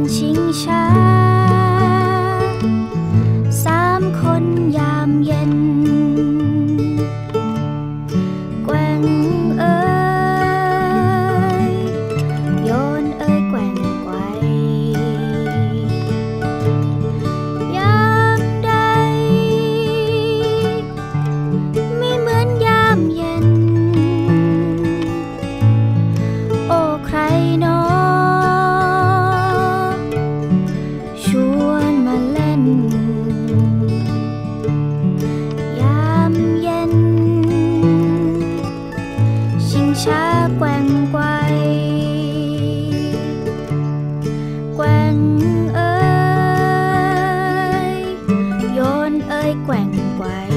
很清香。乖。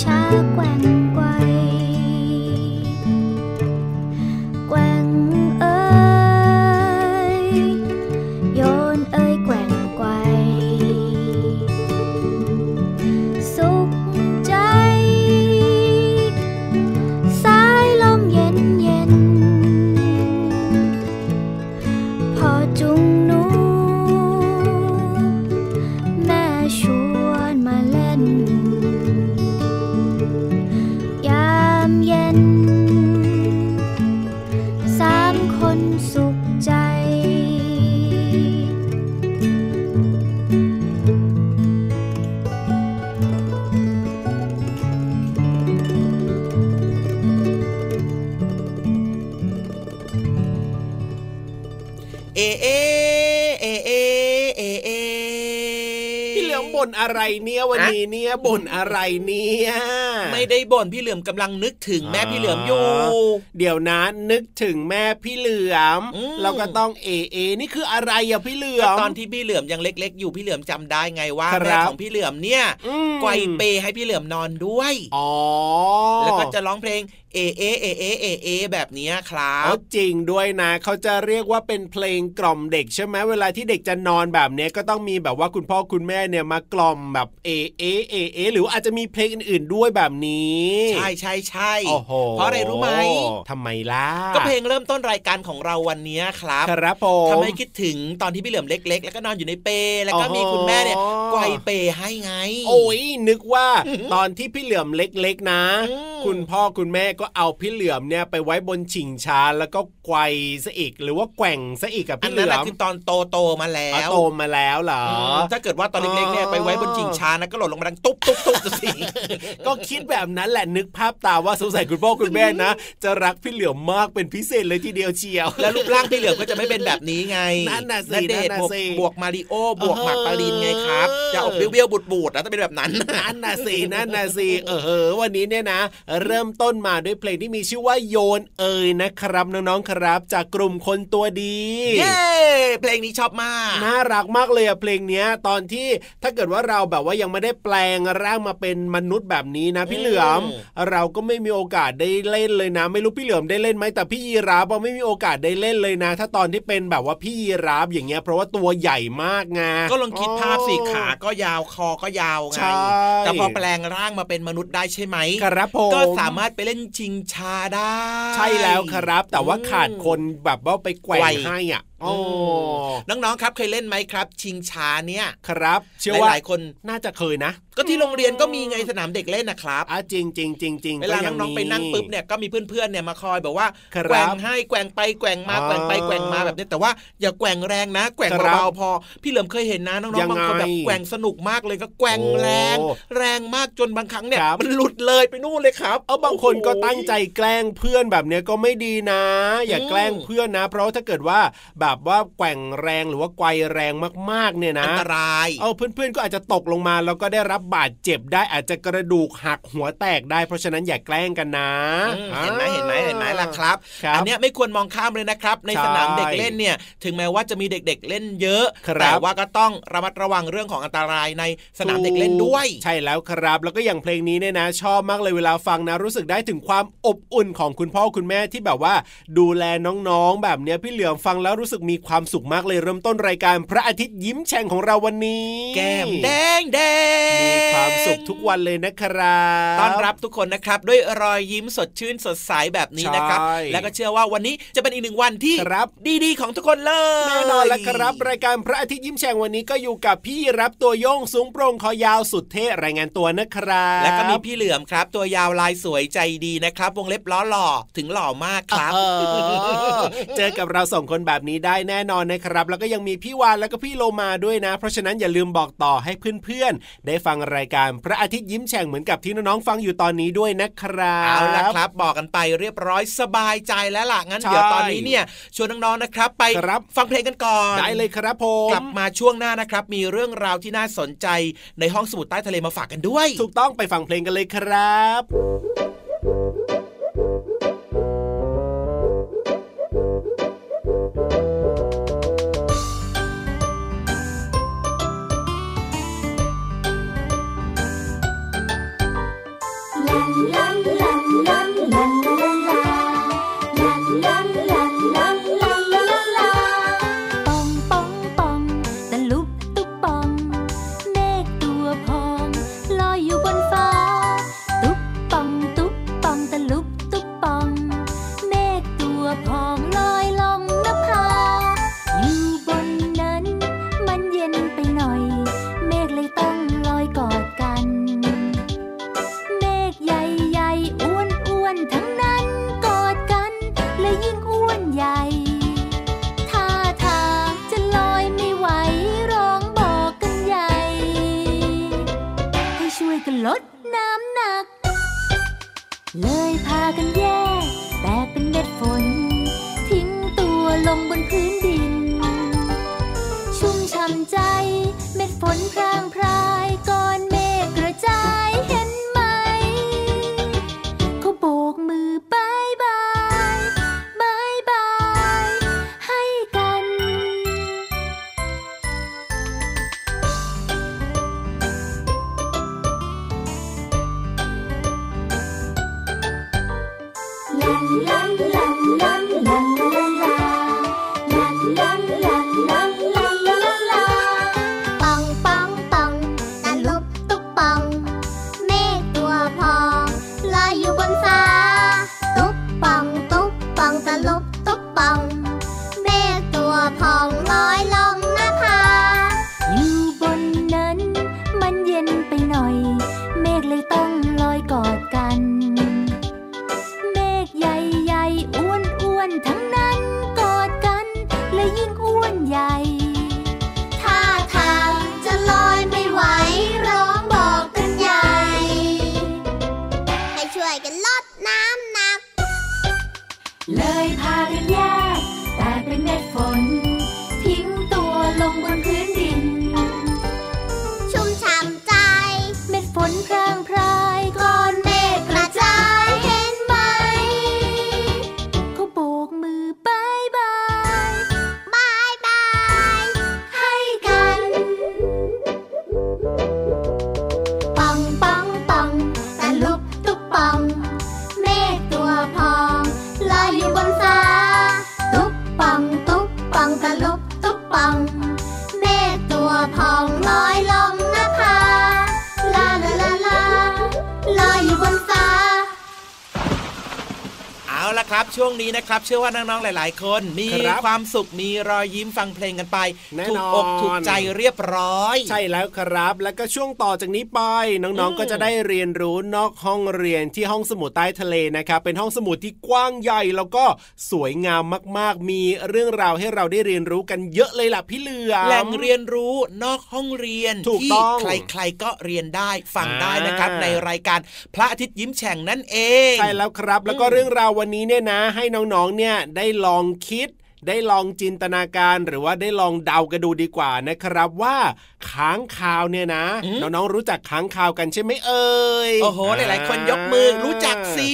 茶馆 อะไรเนี่ยวันนี้เนี่ยบ่นอะไรเนี่ย ไม่ได้บ่นพี่เหลือมกำลังนึกถึงแม่พี่เหลือมอยู่ เดี๋ยวนะนึกถึงแม่พี่เหลือมเราก็ต้องเอเอนี่คืออะไรอะพี่เหลือมตอนที่พี่เหลือมยังเล็ก ๆ อยู่พี่เหลือมจำได้ไงว่าแม่ของพี่เหลือมเนี่ยไกวเปลให้พี่เหลือมนอนด้วยอ๋อแล้วก็จะร้องเพลงเอเอเอเอเอเอแบบนี้ครับจริงด้วยนะเขาจะเรียกว่าเป็นเพลงกล่อมเด็กใช่ไหมเวลาที่เด็กจะนอนแบบนี้ก็ต้องมีแบบว่าคุณพ่อคุณแม่เนี่ยมากล่อมแบบเอเอเอเอหรืออาจจะมีเพลงอื่นๆด้วยแบบนี้ ใช่ใช่ใช่เพราะอะไรรู้ไหมทำไมล่ะก็เพลงเริ่มต้นรายการของเราวันนี้ครับครับผมทำให้คิดถึงตอนที่พี่เหลือมเล็ก ๆ แล้วก็นอนอยู่ในเปแล้วก็มีคุณแม่เนี่ยไกวเปให้ไง โอ้ยนึกว่าตอนที่พี่เหลือมเล็ก ๆ นะ คุณพ่อคุณแม่ก็เอาพี่เหลือมเนี่ยไปไว้บนชิงช้าแล้วก็ไกวซะอีก หรือว่าแกว่งซะอีกกับพี่เหลือมคือตอนโตโตมาแล้วโตมาแล้วเหรอถ้าเกิดว่าตอนเล็กๆเนี่ยไปไว้บนชิงช้านะก็หล่นลงมาดังตุ๊บตุ๊บตุ๊บสิก็คิดแบบนั้นแหละนึกภาพตามว่าสงสัยคุณพ่อคุณแม่นะ จะรักพี่เหลือมมากเป็นพิเศษเลยทีเดียวเชียว แล้วรูปร่างพี่เหลือมก็จะไม่เป็นแบบนี้ไงนั่นน่ะสินั่นสิบวกมาริโอบวกหมากปาลินไงครับจะออกเบี้ยวๆบูดๆแล้วจะเป็นแบบนั้นนั่นน่ะสินั่นน่ะสิเออวันนี้เนี่ยนะเริ่มต้นมาด้วยเพลงที่มีชื่อว่าโยนเอ่ยนะครับน้องๆครับ จากกลุ่มคนตัวดีเย้เพลงนี้ชอบมากน่ารักมากเลยอะเพลงเนี้ยตอนที่ถ้าเกิดว่าเราแบบว่ายังไม่ได้แปลงร่างมาเป็นมนุษย์แบบนี้นะพี่เหลือม เราก็ไม่มีโอกาสได้เล่นเลยนะ ไม่รู้พี่เหลือมได้เล่นไหมแต่พี่ยีราฟไม่มีโอกาสได้เล่นเลยนะ ถ้าตอนที่เป็นแบบว่าพี่ยีราฟอย่างเงี้ยเพราะว่าตัวใหญ่มากไงก็ลองคิดภาพสิขาก็ยาวคอก็ยาวไงแต่พอแปลงร่างมาเป็นมนุษย์ได้ใช่ไหมครับผมก็สามารถไปเล่นชิงชาได้ ใช่แล้วครับ แต่ว่าขาดคนแบบว่าไปแกว่งให้อะ โอ้น้องๆครับเคยเล่นไหมครับ ชิงช้าเนี่ยครับเชื่อว่าหลายคนน่าจะเคยนะ ก็ที่โรงเรียนก็มีไงสนามเด็กเล่นนะครับอะจริงจริงจริงจริงเวลาน้องๆไปนั่งปุ๊บเนี่ยก็มีเพื่อนๆเนี่ยมาคอยแบบว่าแกว่งให้แกว่งไปแกว่งมาแกว่งไปแกว่งมาแบบนี้แต่ว่าอย่าแกว่งแรงนะ แกว่งเบาๆพอ พี่เหลิมเคยเห็นนะน้องๆบางคนแบบแกว่งสนุกมากเลยก็แกว่งแรง แรงมากจนบางครั้งเนี่ยมันหลุดเลยไปนู่นเลยครับ เอาบางคนก็ตั้งใจแกล้งเพื่อนแบบเนี้ยก็ไม่ดีนะ อย่าแกล้งเพื่อนนะ เพราะถ้าเกิดว่าแบบว่าแกว่งแรงหรือว่าไกวแรงมากๆเนี่ยนะอันตรายเอาเพื่อนๆก็อาจจะตกลงมาแล้วก็ได้รับบาดเจ็บได้อาจจะกระดูกหักหัวแตกได้เพราะฉะนั้นอย่าแกล้งกันนะเห็นไหมเห็นไหมเห็นไหมล่ะครับอันนี้ไม่ควรมองข้ามเลยนะครับ ในสนามเด็กเล่นเนี่ยถึงแม้ว่าจะมีเด็กๆเล่นเยอะแต่ว่าก็ต้องระมัดระวังเรื่องของอันตรายในสนามเด็กเล่นด้วย ใช่แล้วครับ แล้วก็อย่างเพลงนี้เนี่ยนะ ชอบมากเลยเวลาฟังนะ รู้สึกได้ถึงความอบอุ่นของคุณพ่อคุณแม่ที่แบบว่า ดูแลน้องๆ แบบเนี้ยพี่เหลือมฟังแล้วรู้สึกมีความสุขมากเลยเริ่มต้นรายการพระอาทิตย์ยิ้มแฉ่งของเราวันนี้ แก้มแดงแดงมีความสุขทุกวันเลยนะครับต้อนรับทุกคนนะครับ ด้วยรอยยิ้มสดชื่นสดใสแบบนี้นะครับ แล้วก็เชื่อว่าวันนี้จะเป็นอีกหนึ่งวันที่ดีๆของทุกคนเลยแน่นอนแล้วครับรายการพระอาทิตย์ยิ้มแฉ่งวันนี้ก็อยู่กับพี่รับตัวโยงสูงโปร่งคอยาวสุดเท่รายงานตัวนะครับและก็มีพี่เหลือมครับ ตัวยาวลายสวยใจดีนะครับ วงเล็บล้อหล่อถึงหล่อมากครับเจอกับเราสองคนแบบนี้ได้แน่นอนนะครับ แล้วก็ยังมีพี่วานแล้วก็พี่โลมาด้วยนะ เพราะฉะนั้นอย่าลืมบอกต่อให้เพื่อนๆ ได้ฟังรายการพระอาทิตย์ยิ้มแฉ่งเหมือนกับที่น้องๆฟังอยู่ตอนนี้ด้วยนะครับเอาละครับ บอกกันไปเรียบร้อยสบายใจแล้วล่ะงั้นเดี๋ยวตอนนี้เนี่ยชวนน้องๆนะครับ ไปฟังเพลงกันก่อนได้เลยครับผมกลับมาช่วงหน้านะครับ มีเรื่องราวที่น่าสนใจในห้องสมุดใต้ทะเลมาฝากกันด้วย ถูกต้องไปฟังเพลงกันเลยครับ ละครับ ช่วงนี้นะครับ เชื่อว่าน้องๆหลาย ๆ คน มีครับความสุขมีรอยยิ้มฟังเพลงกันไปแน่ถูนกอนอกถูกใจเรียบร้อย ใช่แล้วครับ แล้วก็ช่วงต่อจากนี้ไปน้องอืมๆก็จะได้เรียนรู้นอกห้องเรียนที่ห้องสมุดใต้ทะเลนะครับ เป็นห้องสมุดที่กว้างใหญ่แล้วก็สวยงามมากๆ มีเรื่องราวให้เราได้เรียนรู้กันเยอะเลยล่ะพี่เหลือมแหล่งเรียนรู้นอกห้องเรียนถูกที่ต้องใครๆก็เรียนได้ฟังอ่าได้นะครับ ในรายการพระอาทิตย์ยิ้มแฉ่งนั่นเองใช่แล้วครับ แล้วก็อืมเรื่องราววันนี้เนี่ยนะ ให้น้องๆเนี่ยได้ลองคิดได้ลองจินตนาการหรือว่าได้ลองเดากันดูดีกว่านะครับว่าค้างคาวเนี่ยนะน้องๆรู้จักค้างคาวกันใช่ไหมเอ่ยโอ้โหหลายๆคนยกมือรู้จักสิ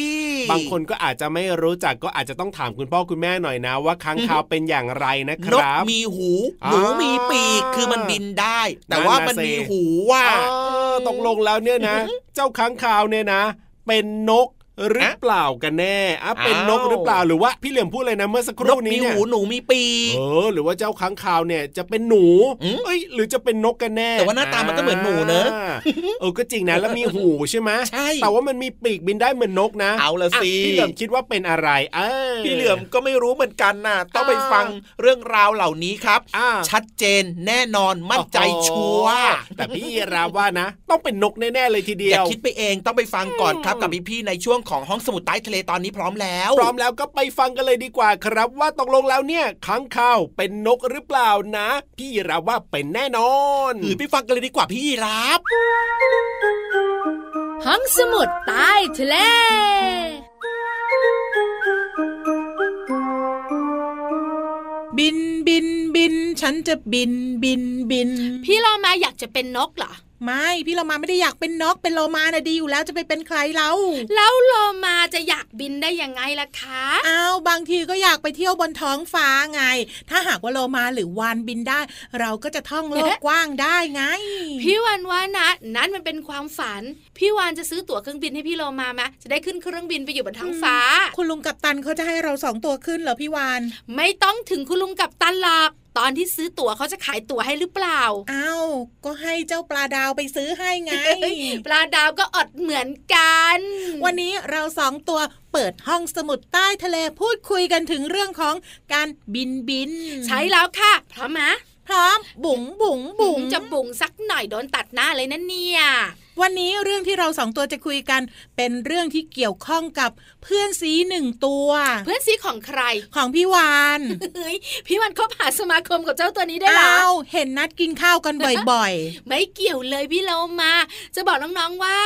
บางคนก็อาจจะไม่รู้จักก็อาจจะต้องถามคุณพ่อคุณแม่หน่อยนะ ว่าค้างคาวเป็นอย่างไรนะคนกรับมีหูอ่าหนูมีปีกคือมันบินได้ แต่ว่ามันนั่นน่ะสิมีหูว่าอ๋อตกลงแล้วเนี่ยนะ เจ้าค้างคาวเนี่ยนะ เป็นนก หรือเปล่ากันแน่อะเป็นนกหรือเปล่าหรือว่าพี่เหลี่ยมพูดเลยนะเมื่อสักคนรู่กนี้มีเนี่ยหูหนูมีปีกเออหรือว่าเจ้าค้างคาวเนี่ยจะเป็นหนูอืมเอ้ยหรือจะเป็นนกกันแน่ แต่ว่าหน้าตามันก็เหมือนหนูเนอะาเออก็จริงนะแล้วมีหูใช่ไหมใช่แต่ว่ามันมีปีกบินได้เหมือนนกนะ เอาละสิพี่เหลี่ยมคิดว่าเป็นอะไรเออพี่เหลือมก็ไม่รู้เหมือนกันน่ะต้องไปฟังเรื่องราวเหล่านี้ครับอ่าชัดเจนแน่นอนมั่นใจชัวร์แต่พี่ราว่านะ ต้องเป็นนกแน่ๆเลยทีเดีอยวย่าคิดไปเองต้องไปฟังก่อนครับกับพี่ๆในช่วงของห้องสมุดใต้ทะเลตอนนี้พร้อมแล้ว พร้อมแล้วก็ไปฟังกันเลยดีกว่าครับ ว่าตกลงแล้วเนี่ยค้างคาวเป็นนกหรือเปล่านะ พี่ราว่าเป็นแน่นอนหรือไปฟังกันเลยดีกว่าพี่รับห้องสมุดใต้ทะเลบินบินบิน ฉันจะบินบินบิน พี่เรามาอยากจะเป็นนกเหรอ ไม่พี่เรามาไม่ได้อยากเป็นนกเป็นโลมานะดีอยู่แล้วจะไปเป็นใครเราแล้วโลมาจะอยากบินได้ยังไงล่ะคะอ้าวบางทีก็อยากไปเที่ยวบนท้องฟ้าไง ถ้าหากว่าโลมาหรือวานบินได้ เราก็จะท่องโลกกว้างได้ไง พี่วันว่านะนั้นมันเป็นความฝัน พี่วานจะซื้อตั๋วเครื่องบินให้พี่โลมาไหมจะได้ขึ้นเครื่องบินไปอยู่บนท้องฟ้า คุณลุงกับตันเขาจะให้เราสองตัวขึ้นเหรอพี่วานไม่ต้องถึงคุณลุงกับตันหรอก ตอนที่ซื้อตั๋วเขาจะขายตั๋วให้หรือเปล่าอ้าวก็ให้เจ้าปลาดาวไปซื้อให้ไง ปลาดาวก็อดเหมือนกัน วันนี้เราสองตัวเปิดห้องสมุดใต้ทะเลพูดคุยกันถึงเรื่องของการบินบิน ใช้แล้วค่ะพร้อมไหมพร้อมบุ๋งบุ๋งบุ๋งจะบุ๋งสักหน่อยโดนตัดหน้าเลยนะเนี่ย วันนี้เรื่องที่เราสองตัวจะคุยกัน เป็นเรื่องที่เกี่ยวข้องกับเพื่อนสีหนึ่งตัว เพื่อนซีของใครของพี่วานเฮ้ยพี่วันคบหาสมาคมกับเจ้าตัวนี้ได้เหรออ้าวเห็นนัดกินข้าวกันบ่อยไม่เกี่ยวเลยพี่เรามา จะบอกน้องๆว่า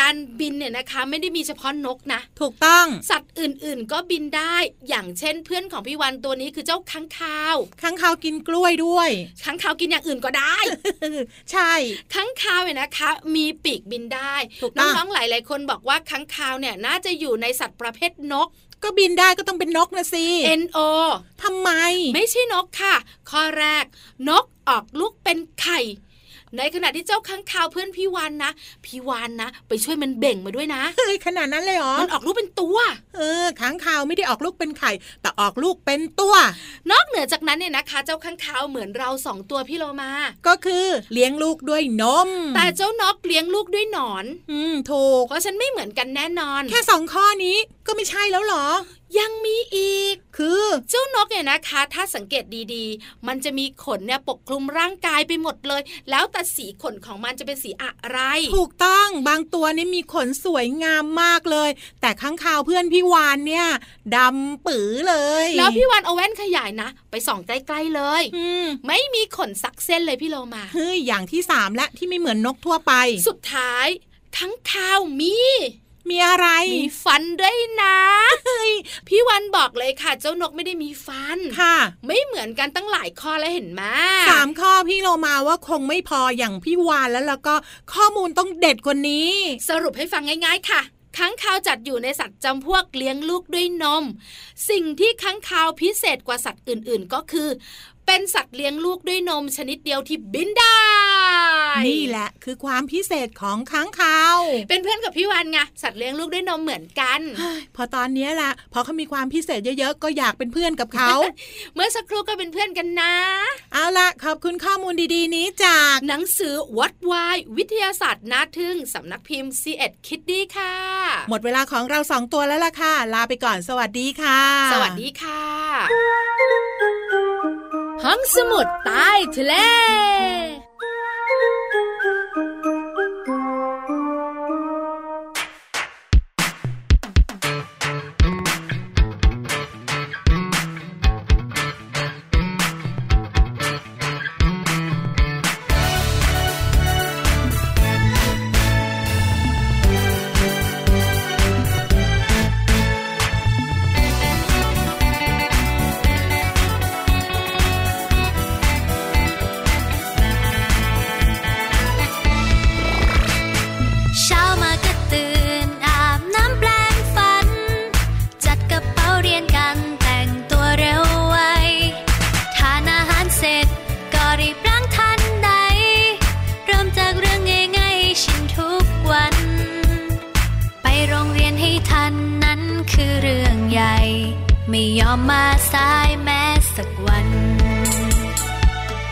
การบินเนี่ยนะคะไม่ได้มีเฉพาะนกนะๆถูกต้องสัตว์อื่นๆ ก็บินได้อย่างเช่นเพื่อนของพี่วันตัวนี้คือเจ้าค้างคาวข้างข้าวกินกล้วยด้วยค้างคาวกินอย่างอื่นก็ได้ ใช่ค้างคาวเนี่ยนะคะ มีปีกบินได้น้องน้องๆหลาย ๆ คนบอกว่าค้างคาวเนี่ยน่าจะอยู่ในสัตว์ประเภทนกก็บินได้ก็ต้องเป็นนกนะสิ N O ทำไม ไม่ใช่นกค่ะ ข้อแรก นกออกลูกเป็นไข่ ในขณะที่เจ้าค้างคาวเพื่อนพี่วานนะพี่วานนะ ไปช่วยมันเบ่งมาด้วยนะเฮ้ยขนาดนั้นเลยเหรอมันออกลูกเป็นตัว เออค้างคาวไม่ได้ออกลูกเป็นไข่ แต่ออกลูกเป็นตัว นอกเหนือจากนั้นเนี่ยนะคะ เจ้าค้างคาวเหมือนเราสองตัวพี่โลมา ก็คือเลี้ยงลูกด้วยนม แต่เจ้านกเลี้ยงลูกด้วยหนอน อืมถูกเพราะฉันไม่เหมือนกันแน่นอน แค่สองข้อนี้ ก็ไม่ใช่แล้วหรอ ยังมีอีก คือเจ้านกเนี่ยนะคะ ถ้าสังเกตดีๆ มันจะมีขนเนี่ยปกคลุมร่างกายไปหมดเลย แล้วแต่สีขนของมันจะเป็นสีอะไร ถูกต้องบางตัวนี่มีขนสวยงามมากเลย แต่ข้างคาวเพื่อนพี่วานเนี่ยดำปื๋อเลย แล้วพี่วานเอาแว่นขยายนะ ไปส่องใกล้ๆเลยอืมไม่มีขนสักเส้นเลยพี่โลมาเฮ้ยอย่างที่สามและที่ไม่เหมือนนกทั่วไป สุดท้ายข้างคาวมี มีอะไร มีฟันด้วยนะพี่วันบอกเลยค่ะ เจ้านกไม่ได้มีฟันค่ะ ไม่เหมือนกันตั้งหลายข้อแล้วเห็นไหมสามข้อพี่โลมาว่าคงไม่พออย่างพี่วานแล้วแล้วก็ข้อมูลต้องเด็ดกว่านี้ สรุปให้ฟังง่ายๆค่ะค้างคาวจัดอยู่ในสัตว์จำพวกเลี้ยงลูกด้วยนม สิ่งที่ค้างคาวพิเศษกว่าสัตว์อื่นๆ ก็คือ เป็นสัตว์เลี้ยงลูกด้วยนมชนิดเดียวที่บินได้ นี่แหละคือความพิเศษของค้างคาว เป็นเพื่อนกับพี่วันไงสัตว์เลี้ยงลูกด้วยนมเหมือนกันเฮ้ยพอตอนนี้แหละพอเขามีความพิเศษเยอะๆก็อยากเป็นเพื่อนกับเขา เมื่อสักครู่ก็เป็นเพื่อนกันนะ เอาละขอบคุณข้อมูลดีๆ นี้จากหนังสือวัดวายวิทยาศาสตร์น่าทึ่งสำนักพิมพ์ c ีเอ็ดคิดดีค่ะ หมดเวลาของเราสองตัวแล้วล่ะค่ะ ลาไปก่อนสวัสดีค่ะ สวัสดีค่ะ ห้องสมุดใต้ทะเล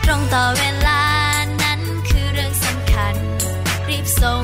ตรงต่อเวลานั้นคือเรื่องสำคัญ รีบส่ง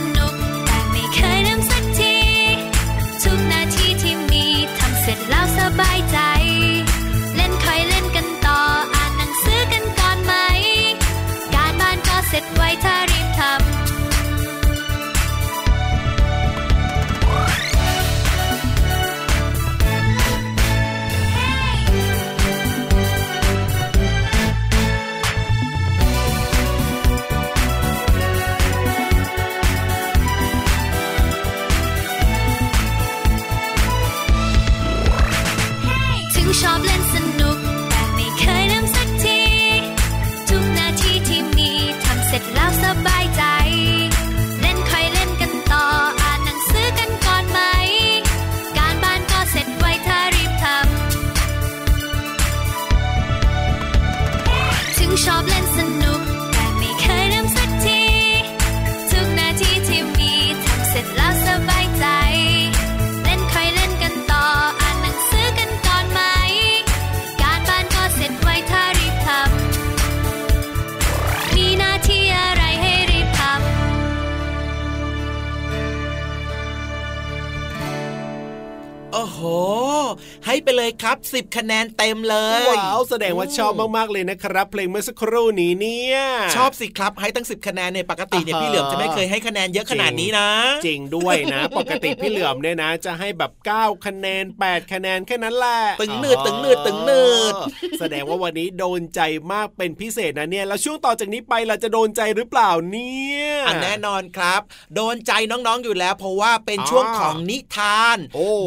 ครับ 10 คะแนนเต็มเลยว้าวแสดงว่าชอบมากๆเลยนะครับ เพลงเมื่อสักครู่นี้เนี่ยชอบสิครับให้ตั้ง 10 คะแนนในปกติเนี่ยพี่เหลือมจะไม่เคยให้คะแนนเยอะขนาดนี้นะ จริงด้วยนะ ปกติพี่เหลือมเนี่ยนะ จะให้แบบ 9 คะแนน 8 คะแนนแค่นั้นแหละตึงเนืดตึงเนืดตึงเนืดแสดงว่าวันนี้โดนใจมากเป็นพิเศษนะเนี่ยแล้วช่วงต่อจากนี้ไปเราจะโดนใจหรือเปล่าเนี่ยแน่นอนครับ โดนใจน้องๆอยู่แล้ว เพราะว่าเป็นช่วงของนิทาน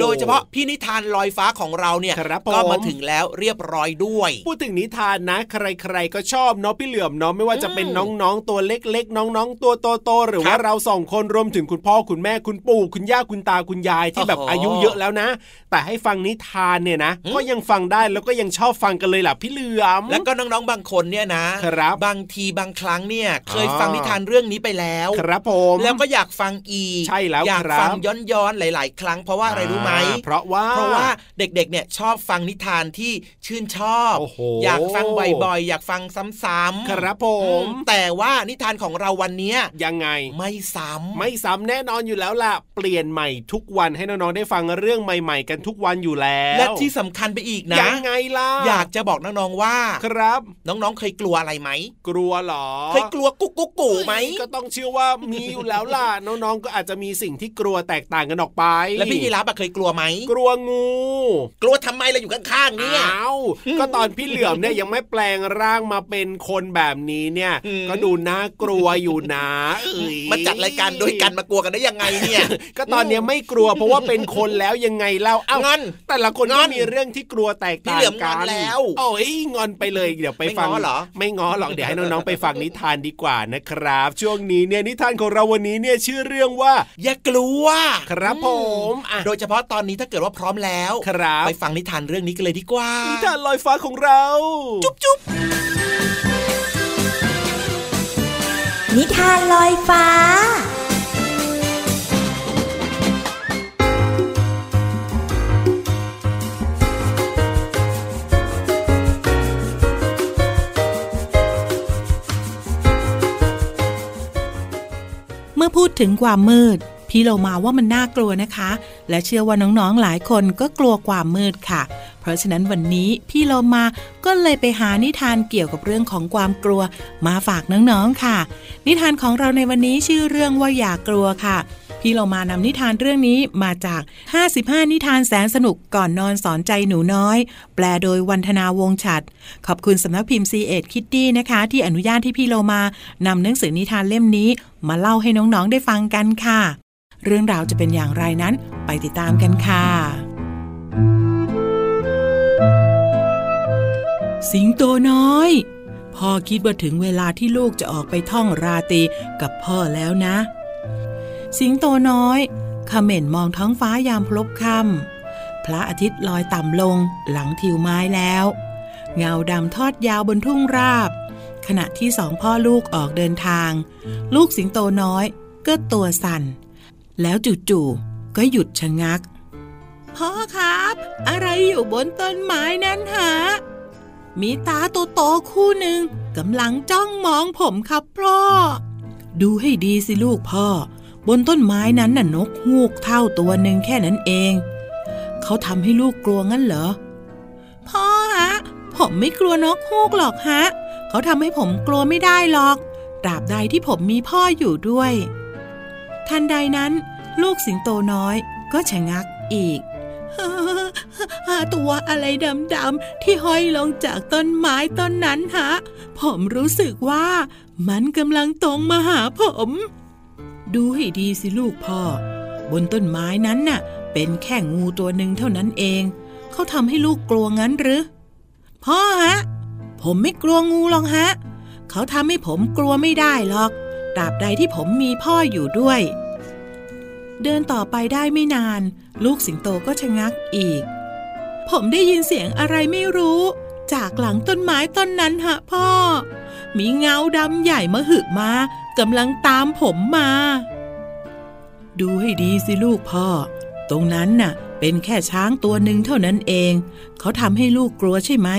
โดยเฉพาะพี่นิทานลอยฟ้าของเราเนี่ยก็มาถึงแล้วเรียบร้อยด้วย พูดถึงนิทานนะ ใครๆก็ชอบเนาะพี่เหลือมเนาะไม่ว่าจะเป็นน้องๆตัวเล็กๆ น้องๆ ตัวโตๆหรือว่าเราสองคนรวมถึงคุณพ่อคุณแม่คุณปู่คุณย่าคุณตาคุณยายที่แบบอายุเยอะแล้วนะ แต่ให้ฟังนิทานเนี่ยนะก็ยังฟังได้แล้วก็ยังชอบฟังกันเลยล่ะพี่เหลือมแล้วก็น้องๆบางคนเนี่ยนะครับบางทีบางครั้งเนี่ยเคยฟังนิทานเรื่องนี้ไปแล้ว ครับผมแล้วก็อยากฟังอีกใช่แล้วอยากฟังย้อนๆหลาย ๆ ครั้งเพราะว่าอะไรรู้ไหมเพราะว่าเพราะว่าเด็กๆเนี่ยชอบฟังนิทานที่ชื่นชอบอยากฟังบ่อยๆ อยากฟังซ้ำๆครับผม แต่ว่านิทานของเราวันนี้ยังไงไม่ซ้ำไม่ซ้ำแน่นอนอยู่แล้วล่ะ เปลี่ยนใหม่ทุกวันให้น้องๆได้ฟังเรื่องใหม่ๆ กันทุกวันอยู่แล้ว และที่สำคัญไปอีกนะยังไงล่ะอยากจะบอกน้องๆว่า ครับ น้องๆเคยกลัวอะไรไหมกลัวหรอเคยกลัวกุ๊กกุ๊กกูไหมก็ต้องเชื่อว่ามีอยู่แล้วล่ะน้องๆก็อาจจะมีสิ่งที่กลัวแตกต่างกันออกไป แล้วพี่ยีรับเคยกลัวไหมกลัวงู กลัวทำไมเราอยู่ข้างๆเนี่ยอ้าวก็ตอนพี่เหลือมเนี่ยยังไม่แปลงร่างมาเป็นคนแบบนี้เนี่ย ก็ดูน่ากลัวอยู่นะมาจัดรายการโดยกันมากลัวกันได้ยังไงเนี่ย ก็ตอนนี้ไม่กลัวเพราะว่าเป็นคนแล้วยังไงเล่าเอ้าแต่ละคนก็มีเรื่องที่กลัวแตกต่างกันแล้วโอ้ยงอนไปเลยเดี๋ยวไปฟังเหรอ ไม่ง้อหรอกเดี๋ยวให้น้องๆไปฟังนิทานดีกว่านะครับ ช่วงนี้เนี่ยนิทานของเราวันนี้เนี่ยชื่อเรื่องว่า อย่ากลัว ครับผมโดยเฉพาะตอนนี้ถ้าเกิดว่าพร้อมแล้ว ครับไปฟังนิทานเรื่องนี้กันเลยดีกว่า นิทานลอยฟ้าของเรา จุ๊บจุ๊บนิทานลอยฟ้ามื่อพูดถึงความมืด พี่เรามาว่ามันน่ากลัวนะคะ และเชื่อว่าน้องๆหลายคนก็กลัวความมืดค่ะ เพราะฉะนั้นวันนี้พี่เรามาก็เลยไปหานิทานเกี่ยวกับเรื่องของความกลัว มาฝากน้องๆค่ะ นิทานของเราในวันนี้ชื่อเรื่องว่าอย่ากลัวค่ะพี่เรามานำนิทานเรื่องนี้มาจาก 55 นิทานแสนสนุกก่อนนอนสอนใจหนูน้อย แปลโดยวันธนาวงฉัด ขอบคุณสำนักพิมพ์ซีเอ็ดคิตตี้นะคะ ที่อนุญาตที่พี่เรามานำหนังสือนิทานเล่มนี้ มาเล่าให้น้องๆได้ฟังกันค่ะ เรื่องราวจะเป็นอย่างไรนั้นไปติดตามกันค่ะ สิงโตน้อย พ่อคิดว่าถึงเวลาที่ลูกจะออกไปท่องราตรีกับพ่อแล้วนะ สิงโตน้อยขม่นมองท้องฟ้ายามพลบค่ำพระอาทิตย์ลอยต่ำลงหลังทิวไม้แล้ว เงาดำทอดยาวบนทุ่งราบ ขณะที่สองพ่อลูกออกเดินทาง ลูกสิงโตน้อยก็ตัวสั่น แล้วจู่ๆก็หยุดชะงัก พ่อครับ อะไรอยู่บนต้นไม้นั้นหะมีตาโตๆคู่หนึ่งกำลังจ้องมองผมครับพ่อ ดูให้ดีสิลูกพ่อ บนต้นไม้นั้นน่ะนกฮูกเท่าตัวหนึ่งแค่นั้นเอง เขาทำให้ลูกกลัวงั้นเหรอ พ่อฮะ ผมไม่กลัวนกฮูกหรอกฮะ เขาทำให้ผมกลัวไม่ได้หรอกตราบใดที่ผมมีพ่ออยู่ด้วย ทันใดนั้น ลูกสิงโตน้อยก็ชะงักอีกตัวอะไรดำๆที่ห้อยลงจากต้นไม้ต้นนั้นฮะ ผมรู้สึกว่ามันกำลังตรงมาหาผม ดูให้ดีสิลูกพ่อ บนต้นไม้นั้นน่ะ เป็นแค่งูตัวหนึ่งเท่านั้นเอง เขาทำให้ลูกกลัวงั้นหรือ พ่อฮะ ผมไม่กลัวงูหรอกฮะ เขาทำให้ผมกลัวไม่ได้หรอก ตราบใดที่ผมมีพ่ออยู่ด้วย เดินต่อไปได้ไม่นาน ลูกสิงโตก็ชะงักอีก ผมได้ยินเสียงอะไรไม่รู้ จากหลังต้นไม้ต้นนั้นฮะพ่อ มีเงาดำใหญ่มาหึมากำลังตามผมมา ดูให้ดีสิลูกพ่อ ตรงนั้นน่ะ เป็นแค่ช้างตัวหนึ่งเท่านั้นเอง เขาทำให้ลูกกลัวใช่ไหม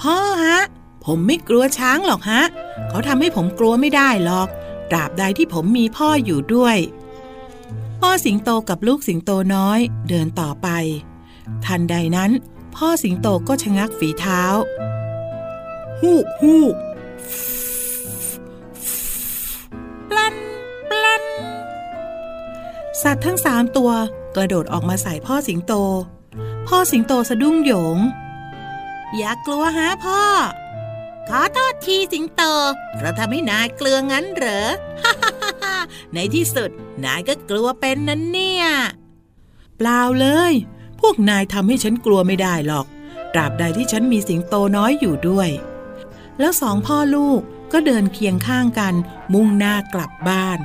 พ่อฮะ ผมไม่กลัวช้างหรอกฮะ เขาทำให้ผมกลัวไม่ได้หรอก ตราบใดที่ผมมีพ่ออยู่ด้วย พ่อสิงโตกับลูกสิงโตน้อย เดินต่อไป ทันใดนั้น พ่อสิงโตก็ชะงักฝีเท้า ฮูกฮูกปลันปลันสัตว์ทั้งสามตัวกระโดดออกมาใส่พ่อสิงโต พ่อสิงโตสะดุ้งโหยง อย่ากลัวฮะพ่อ ขอโทษทีสิงโต เราทำให้นายเกลืองั้นเหรอ ในที่สุด นายก็กลัวเป็นนั้นเนี่ย เปล่าเลย พวกนายทำให้ฉันกลัวไม่ได้หรอก ตราบใดที่ฉันมีสิงโตน้อยอยู่ด้วย แล้วสองพ่อลูกก็เดินเคียงข้างกันมุ่งหน้ากลับบ้าน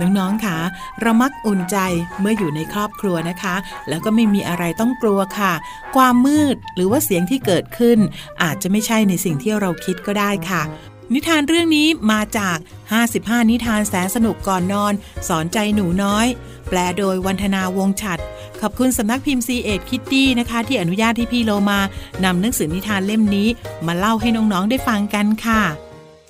น้องๆค่ะเรามักอุ่นใจเมื่ออยู่ในครอบครัวนะคะ แล้วก็ไม่มีอะไรต้องกลัวค่ะ ความมืดหรือว่าเสียงที่เกิดขึ้น อาจจะไม่ใช่ในสิ่งที่เราคิดก็ได้ค่ะนิทานเรื่องนี้มาจาก 55 นิทานแสนสนุกก่อนนอน สอนใจหนูน้อย แปลโดยวันธนาวงฉัด ขอบคุณสำนักพิมพ์ซีเอ็ดคิตตี้นะคะ ที่อนุญาตให้พี่โลมานำหนังสือนิทานเล่มนี้ มาเล่าให้น้อง ๆ ได้ฟังกันค่ะ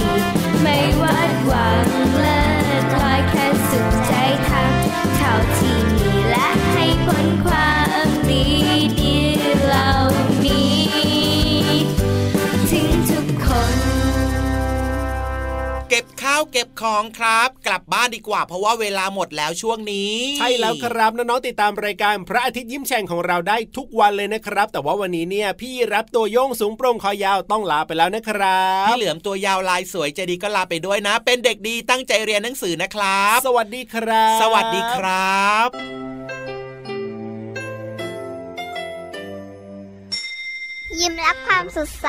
ก เก็บของครับ กลับบ้านดีกว่า เพราะว่าเวลาหมดแล้วช่วงนี้ ใช่แล้วครับน้องๆติดตามรายการพระอาทิตย์ยิ้มแฉ่งของเราได้ทุกวันเลยนะครับ แต่ว่าวันนี้เนี่ยพี่รับตัวโยงสูงโปร่งคอยาวต้องลาไปแล้วนะครับพี่เหลือมตัวยาวลายสวยใจดีก็ลาไปด้วยนะ เป็นเด็กดีตั้งใจเรียนหนังสือนะครับ สวัสดีครับ สวัสดีครับยิ้มรับความสดใส